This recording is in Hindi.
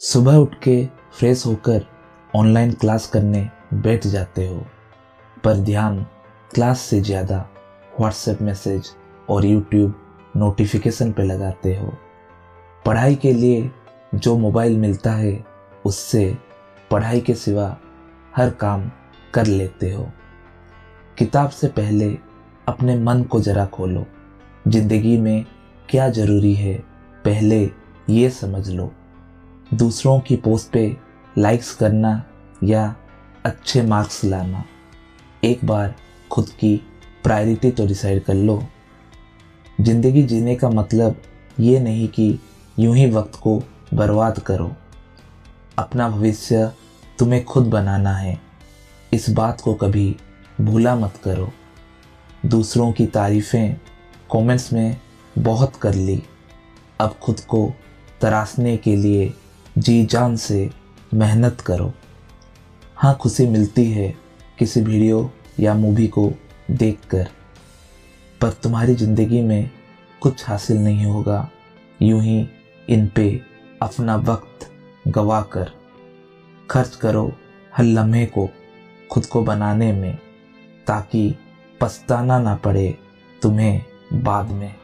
सुबह उठ के फ्रेश होकर ऑनलाइन क्लास करने बैठ जाते हो। पर ध्यान क्लास से ज़्यादा व्हाट्सएप मैसेज और यूट्यूब नोटिफिकेशन पे लगाते हो। पढ़ाई के लिए जो मोबाइल मिलता है, उससे पढ़ाई के सिवा हर काम कर लेते हो। किताब से पहले अपने मन को जरा खोलो। ज़िंदगी में क्या ज़रूरी है, पहले ये समझ लो। दूसरों की पोस्ट पे लाइक्स करना या अच्छे मार्क्स लाना। एक बार खुद की प्रायोरिटी तो डिसाइड कर लो। ज़िंदगी जीने का मतलब ये नहीं कि यूँ ही वक्त को बर्बाद करो। अपना भविष्य तुम्हें खुद बनाना है। इस बात को कभी भूला मत करो। दूसरों की तारीफ़ें कमेंट्स में बहुत कर ली। अब खुद को तराशने के लिए जी जान से मेहनत करो। हाँ खुशी मिलती है किसी वीडियो या मूवी को देखकर, पर तुम्हारी ज़िंदगी में कुछ हासिल नहीं होगा। यूँ ही इन पे अपना वक्त गवा कर खर्च करो हर लम्हे को खुद को बनाने में, ताकि पछताना ना पड़े तुम्हें बाद में।